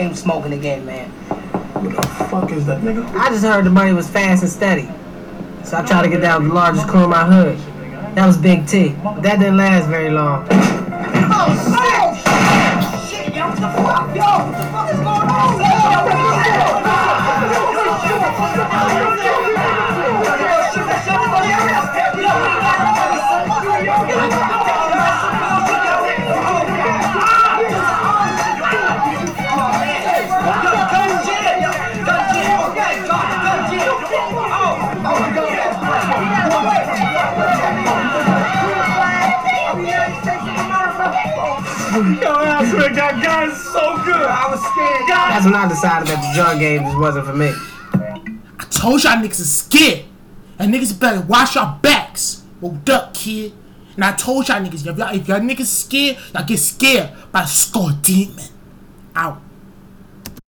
ain't smoking again, man. What the fuck is that, nigga? I just heard the money was fast and steady. So I tried to get down the largest crew in my hood. That was Big T. That didn't last very long. Yo, I swear to God, God is so good. I was scared. God. That's when I decided that the drug game just wasn't for me. I told y'all niggas is scared. And niggas better watch your backs. Hold up, kid. And I told y'all niggas, if y'all, if y'all niggas scared, y'all get scared by the Skull Demon. Out.